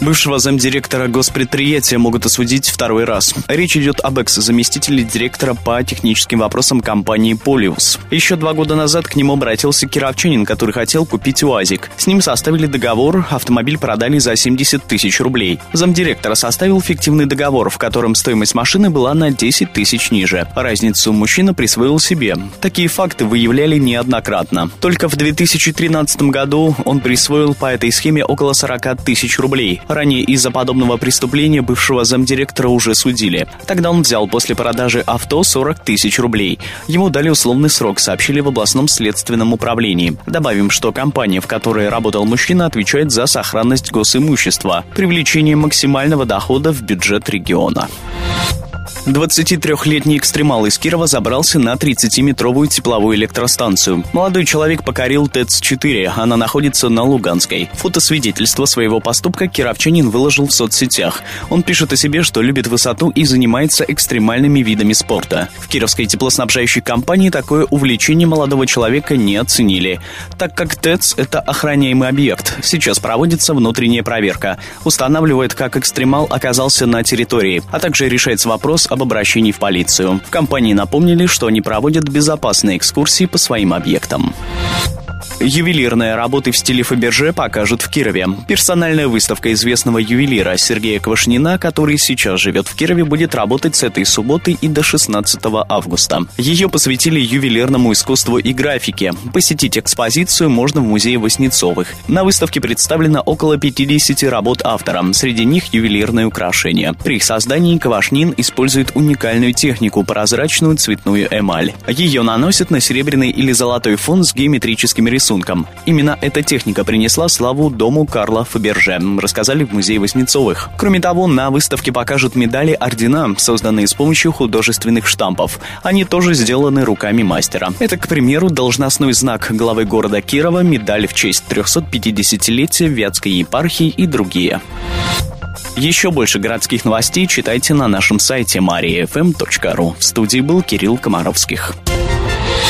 Бывшего замдиректора госпредприятия могут осудить второй раз. Речь идет об экс-заместителе директора по техническим вопросам компании «Полиус». Еще два года назад к нему обратился кировчанин, который хотел купить УАЗик. С ним составили договор, автомобиль продали за 70 тысяч рублей. Замдиректора составил фиктивный договор, в котором стоимость машины была на 10 тысяч ниже. Разницу мужчина присвоил себе. Такие факты выявляли неоднократно. Только в 2013 году он присвоил по этой схеме около 40 тысяч рублей. Ранее из-за подобного преступления бывшего замдиректора уже судили. Тогда он взял после продажи авто 40 тысяч рублей. Ему дали условный срок, сообщили в областном следственном управлении. Добавим, что компания, в которой работал мужчина, отвечает за сохранность госимущества, привлечение максимального дохода в бюджет региона. 23-летний экстремал из Кирова забрался на 30-метровую тепловую электростанцию. Молодой человек покорил ТЭЦ-4, она находится на Луганской. Фотосвидетельство своего поступка кировчанин выложил в соцсетях. Он пишет о себе, что любит высоту и занимается экстремальными видами спорта. В кировской теплоснабжающей компании такое увлечение молодого человека не оценили. Так как ТЭЦ – это охраняемый объект, сейчас проводится внутренняя проверка. Устанавливает, как экстремал оказался на территории, а также решается вопрос об обращении в полицию. В компании напомнили, что они проводят безопасные экскурсии по своим объектам. Ювелирные работы в стиле Фаберже покажут в Кирове. Персональная выставка известного ювелира Сергея Квашнина, который сейчас живет в Кирове, будет работать с этой субботы и до 16 августа. Ее посвятили ювелирному искусству и графике. Посетить экспозицию можно в музее Воснецовых. На выставке представлено около 50 работ автора, среди них ювелирные украшения. При их создании Квашнин использует уникальную технику – прозрачную цветную эмаль. Ее наносят на серебряный или золотой фон с геометрическими рисунками рисунком. Именно эта техника принесла славу дому Карла Фаберже, рассказали в музее Воснецовых. Кроме того, на выставке покажут медали-ордена, созданные с помощью художественных штампов. Они тоже сделаны руками мастера. Это, к примеру, должностной знак главы города Кирова, медаль в честь 350-летия Вятской епархии и другие. Еще больше городских новостей читайте на нашем сайте mariafm.ru. В студии был Кирилл Комаровских.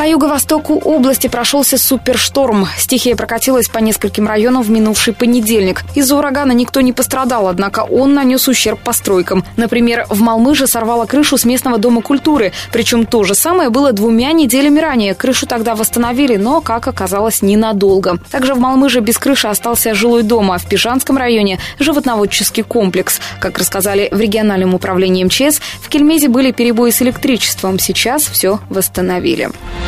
По юго-востоку области прошелся супершторм. Стихия прокатилась по нескольким районам в минувший понедельник. Из-за урагана никто не пострадал, однако он нанес ущерб постройкам. Например, в Малмыже сорвало крышу с местного дома культуры. Причем то же самое было двумя неделями ранее. Крышу тогда восстановили, но, как оказалось, ненадолго. Также в Малмыже без крыши остался жилой дом, а в Пижанском районе – животноводческий комплекс. Как рассказали в региональном управлении МЧС, в Кельмезе были перебои с электричеством. Сейчас все восстановили.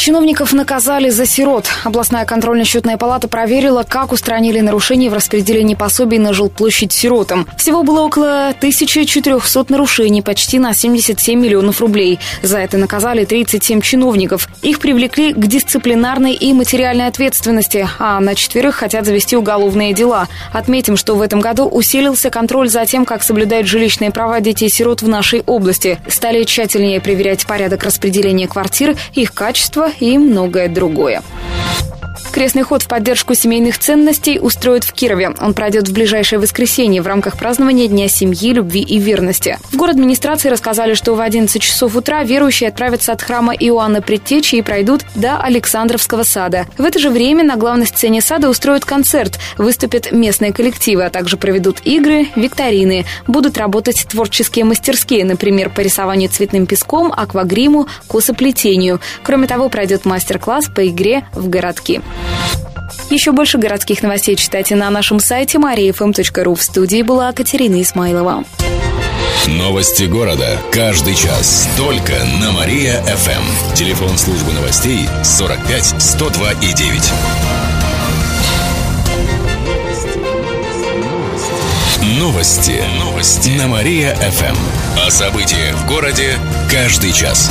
Чиновников наказали за сирот. Областная контрольно-счетная палата проверила, как устранили нарушения в распределении пособий на жилплощадь сиротам. Всего было около 1400 нарушений, почти на 77 миллионов рублей. За это наказали 37 чиновников. Их привлекли к дисциплинарной и материальной ответственности, а на четверых хотят завести уголовные дела. Отметим, что в этом году усилился контроль за тем, как соблюдают жилищные права детей-сирот в нашей области. Стали тщательнее проверять порядок распределения квартир, их качество и многое другое. Крестный ход в поддержку семейных ценностей устроят в Кирове. Он пройдет в ближайшее воскресенье в рамках празднования Дня семьи, любви и верности. В город администрации рассказали, что в 11 часов утра верующие отправятся от храма Иоанна Предтечи и пройдут до Александровского сада. В это же время на главной сцене сада устроят концерт, выступят местные коллективы, а также проведут игры, викторины. Будут работать творческие мастерские, например, по рисованию цветным песком, аквагриму, косоплетению. Кроме того, пройдет мастер-класс по игре в городки. Еще больше городских новостей читайте на нашем сайте mariafm.ru. В студии была Катерина Исмайлова. Новости города. Каждый час. Только на Мария-ФМ. Телефон службы новостей 45 102 и 9. Новости. Новости. На Мария-ФМ. О событиях в городе каждый час.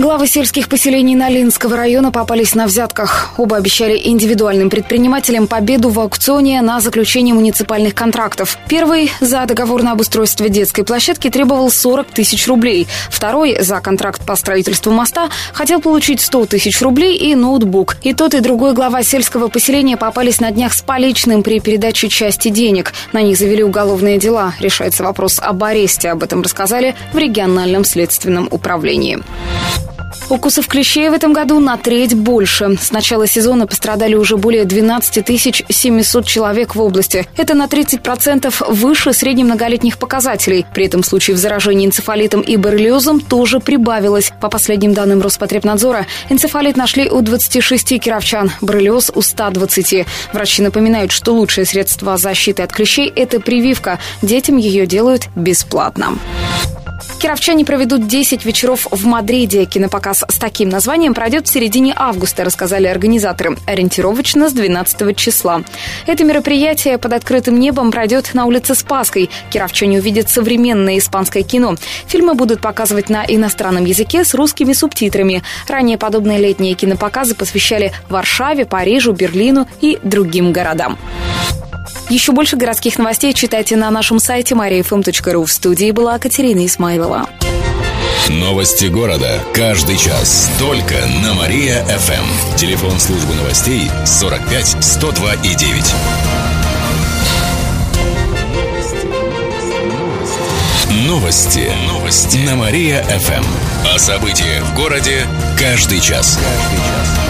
Главы сельских поселений Налинского района попались на взятках. Оба обещали индивидуальным предпринимателям победу в аукционе на заключение муниципальных контрактов. Первый за договор на обустройство детской площадки требовал 40 тысяч рублей. Второй за контракт по строительству моста хотел получить 100 тысяч рублей и ноутбук. И тот, и другой глава сельского поселения попались на днях с поличным при передаче части денег. На них завели уголовные дела. Решается вопрос об аресте. Об этом рассказали в региональном следственном управлении. Укусов клещей в этом году на треть больше. С начала сезона пострадали уже более 12 700 человек в области. Это на 30% выше среднемноголетних показателей. При этом случаев заражения энцефалитом и боррелиозом тоже прибавилось. По последним данным Роспотребнадзора, энцефалит нашли у 26 кировчан, боррелиоз у 120. Врачи напоминают, что лучшее средство защиты от клещей – это прививка. Детям ее делают бесплатно. Кировчане проведут 10 вечеров в Мадриде. Кинопоказ с таким названием пройдет в середине августа, рассказали организаторы. Ориентировочно с 12 числа. Это мероприятие под открытым небом пройдет на улице Спаской. Кировчане увидят современное испанское кино. Фильмы будут показывать на иностранном языке с русскими субтитрами. Ранее подобные летние кинопоказы посвящали Варшаве, Парижу, Берлину и другим городам. Еще больше городских новостей читайте на нашем сайте mariafm.ru. В студии была Катерина Исмайлова. Новости города. Каждый час. Только на Мария-ФМ. Телефон службы новостей 45 102 и 9. Новости. Новости. На Мария-ФМ. О событиях в городе каждый час. Каждый час.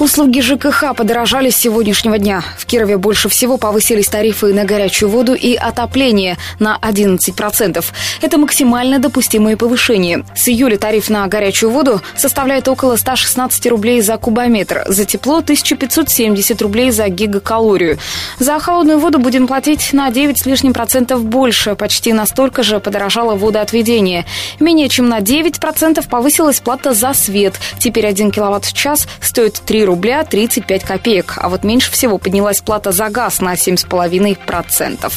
Услуги ЖКХ подорожали с сегодняшнего дня. В Кирове больше всего повысились тарифы на горячую воду и отопление на 11%. Это максимально допустимые повышения. С июля тариф на горячую воду составляет около 116 рублей за кубометр, за тепло 1570 рублей за гигакалорию. За холодную воду будем платить на 9 с лишним процентов больше. Почти настолько же подорожало водоотведение. Менее чем на 9% повысилась плата за свет. Теперь 1 киловатт в час стоит 3 рубля 35 копеек. А вот меньше всего поднялась плата за газ на 7,5%.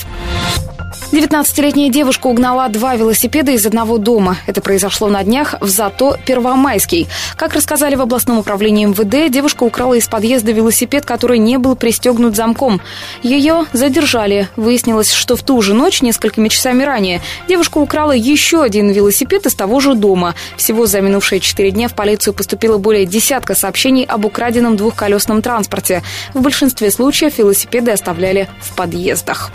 19-летняя девушка угнала два велосипеда из одного дома. Это произошло на днях в Зато Первомайский. Как рассказали в областном управлении МВД, девушка украла из подъезда велосипед, который не был пристегнут замком. Ее задержали. Выяснилось, что в ту же ночь, несколькими часами ранее, девушка украла еще один велосипед из того же дома. Всего за минувшие четыре дня в полицию поступило более десятка сообщений об украденном двухколесном транспорте. В большинстве случаев велосипеды оставляли в подъездах.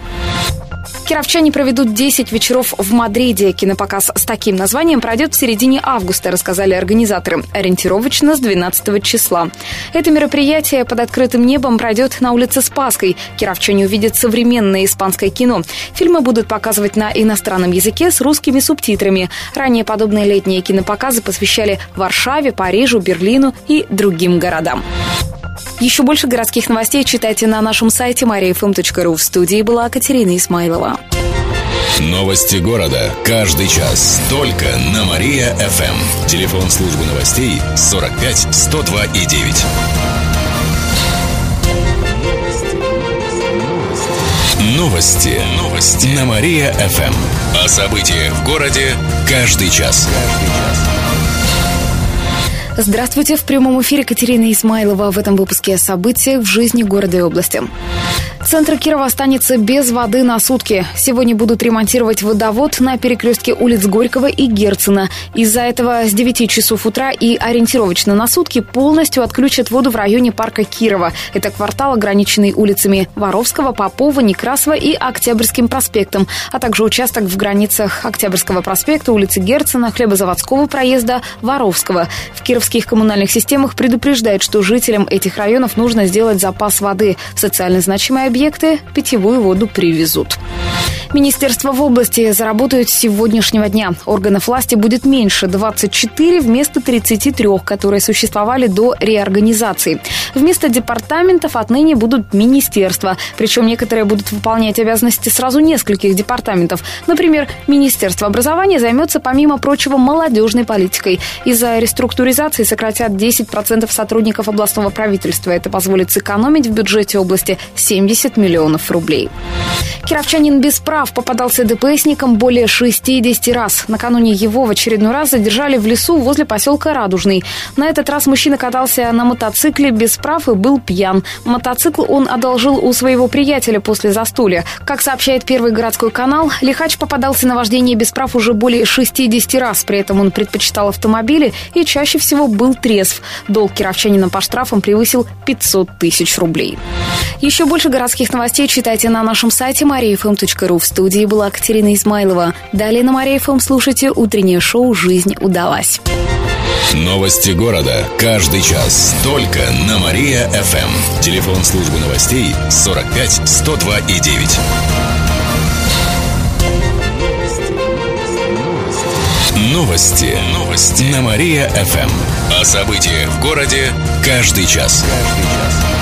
Кировчане проведут 10 вечеров в Мадриде. Кинопоказ с таким названием пройдет в середине августа, рассказали организаторы. Ориентировочно с 12 числа. Это мероприятие под открытым небом пройдет на улице Спаской. Кировчане увидят современное испанское кино. Фильмы будут показывать на иностранном языке с русскими субтитрами. Ранее подобные летние кинопоказы посвящали Варшаве, Парижу, Берлину и другим городам. Еще больше городских новостей читайте на нашем сайте mariafm.ru. В студии была Катерина Исмайлова. Новости города. Каждый час. Только на Мария-ФМ. Телефон службы новостей 45 102 и 9. Новости. Новости. На Мария-ФМ. О событиях в городе каждый час. Каждый час. Здравствуйте. В прямом эфире Катерина Исмайлова. В этом выпуске о событиях в жизни города и области. Центр Кирова останется без воды на сутки. Сегодня будут ремонтировать водовод на перекрестке улиц Горького и Герцена. Из-за этого с 9 часов утра и ориентировочно на сутки полностью отключат воду в районе парка Кирова. Это квартал, ограниченный улицами Воровского, Попова, Некрасова и Октябрьским проспектом, а также участок в границах Октябрьского проспекта, улицы Герцена, Хлебозаводского проезда, Воровского. В кировских коммунальных системах предупреждают, что жителям этих районов нужно сделать запас воды. В социально значимой объекты питьевую воду привезут. Министерство в области заработают с сегодняшнего дня. Органов власти будет меньше – 24 вместо 33, которые существовали до реорганизации. Вместо департаментов отныне будут министерства. Причем некоторые будут выполнять обязанности сразу нескольких департаментов. Например, Министерство образования займется, помимо прочего, молодежной политикой. Из-за реструктуризации сократят 10% сотрудников областного правительства. Это позволит сэкономить в бюджете области 70 миллионов рублей. Кировчанин без прав попадался ДПСникам более 60 раз. Накануне его в очередной раз задержали в лесу возле поселка Радужный. На этот раз мужчина катался на мотоцикле без прав и был пьян. Мотоцикл он одолжил у своего приятеля после застолья. Как сообщает Первый городской канал, Лихач попадался на вождение без прав уже более 60 раз. При этом он предпочитал автомобили и чаще всего был трезв. Долг кировчанина по штрафам превысил 500 тысяч рублей. Еще больше городских новостей читайте на нашем сайте mariafm.ru. В студии была Катерина Измайлова. Далее на Мария.фм слушайте утреннее шоу «Жизнь удалась». Новости города. Каждый час. Только на Мария-ФМ. Телефон службы новостей 45 102 и 9. Новости. Новости. На Мария-ФМ. О событиях в городе каждый час. Каждый час.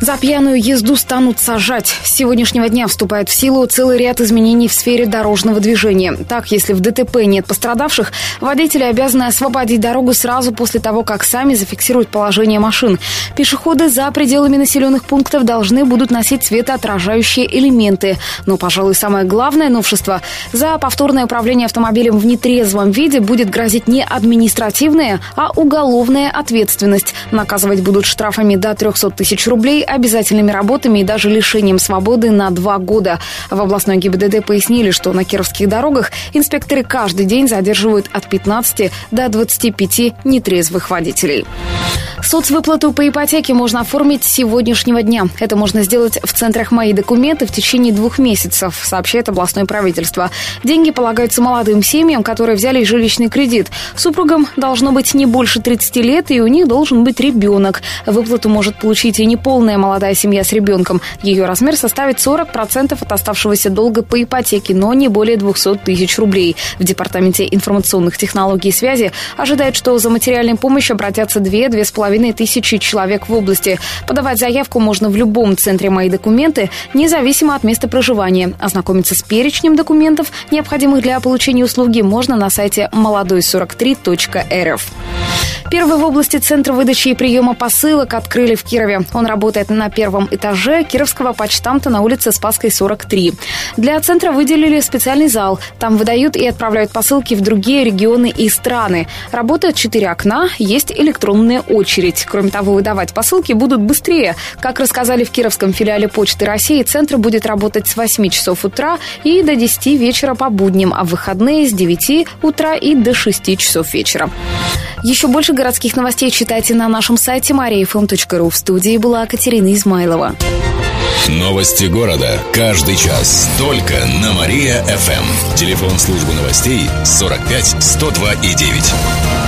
За пьяную езду станут сажать. С сегодняшнего дня вступает в силу целый ряд изменений в сфере дорожного движения. Так, если в ДТП нет пострадавших, водители обязаны освободить дорогу сразу после того, как сами зафиксируют положение машин. Пешеходы за пределами населенных пунктов должны будут носить светоотражающие элементы. Но, пожалуй, самое главное новшество – за повторное управление автомобилем в нетрезвом виде будет грозить грозит не административная, а уголовная ответственность. Наказывать будут штрафами до 300 тысяч рублей, обязательными работами и даже лишением свободы на два года. В областной ГИБДД пояснили, что на кировских дорогах инспекторы каждый день задерживают от 15 до 25 нетрезвых водителей. Соцвыплату по ипотеке можно оформить с сегодняшнего дня. Это можно сделать в центрах «Мои документы» в течение двух месяцев, сообщает областное правительство. Деньги полагаются молодым семьям, которые взяли жилищный кредит. Супругам должно быть не больше 30 лет, и у них должен быть ребенок. Выплату может получить и неполная молодая семья с ребенком. Ее размер составит 40% от оставшегося долга по ипотеке, но не более 200 тысяч рублей. В Департаменте информационных технологий и связи ожидают, что за материальной помощью обратятся 2-2,5 половиной тысячи человек в области. Подавать заявку можно в любом центре «Мои документы», независимо от места проживания. Ознакомиться с перечнем документов, необходимых для получения услуги, можно на сайте молодой43.рф. Первый в области центр выдачи и приема посылок открыли в Кирове. Он работает на первом этаже Кировского почтамта на улице Спасской, 43. Для центра выделили специальный зал. Там выдают и отправляют посылки в другие регионы и страны. Работают четыре окна, есть электронная очередь. Кроме того, выдавать посылки будут быстрее. Как рассказали в Кировском филиале Почты России, центр будет работать с 8 часов утра и до 10 вечера по будням, а в выходные с 9 утра и до 6 часов вечера. Еще больше городских новостей читайте на нашем сайте mariafm.ru. В студии была Катерина Измайлова. Новости города. Каждый час. Только на Мария-ФМ. Телефон службы новостей 45 102 и 9.